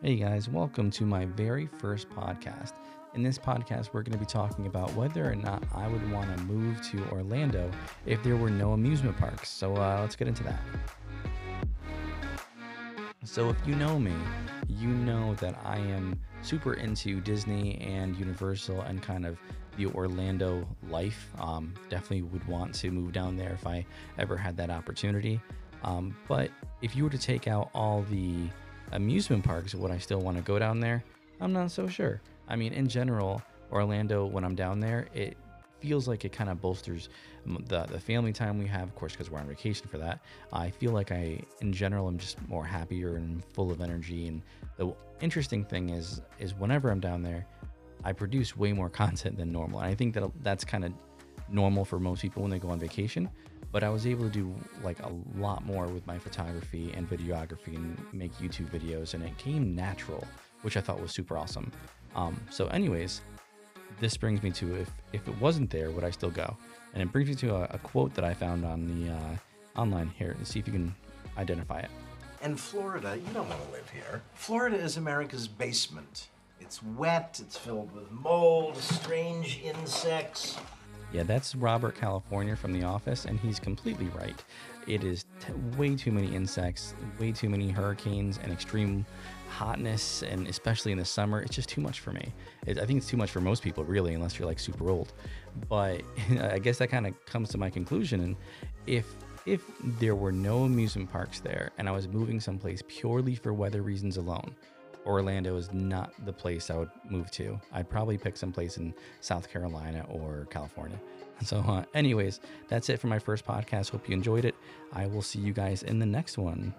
Hey guys, welcome to my very first podcast. In this podcast, we're going to be talking about whether or not I would want to move to Orlando if there were no amusement parks. So uh, let's get into that. So, if you know me, you know that I am super into Disney and Universal and kind of the Orlando life. Um, definitely would want to move down there if I ever had that opportunity. Um, but if you were to take out all the amusement parks, would I still want to go down there? I'm not so sure. I mean, in general, Orlando, when I'm down there, it feels like it kind of bolsters the, the family time we have, of course, because we're on vacation for that. I feel like I, in general, I'm just more happier and full of energy. And the interesting thing is, is whenever I'm down there, I produce way more content than normal. And I think that that's kind of normal for most people when they go on vacation but I was able to do like a lot more with my photography and videography and make YouTube videos, and it came natural, which I thought was super awesome. Um, so, anyways, this brings me to if if it wasn't there, would I still go? And it brings me to a, a quote that I found on the uh, online here, and see if you can identify it. And Florida, you don't want to live here. Florida is America's basement. It's wet, it's filled with mold, strange insects, yeah, that's Robert California from The Office, and he's completely right. It is t- way too many insects, way too many hurricanes, and extreme hotness, and especially in the summer, it's just too much for me. It, I think it's too much for most people, really, unless you're like super old. But I guess that kind of comes to my conclusion. And if if there were no amusement parks there, and I was moving someplace purely for weather reasons alone, Orlando is not the place I would move to. I'd probably pick some place in South Carolina or California. So, uh, anyways, that's it for my first podcast. Hope you enjoyed it. I will see you guys in the next one.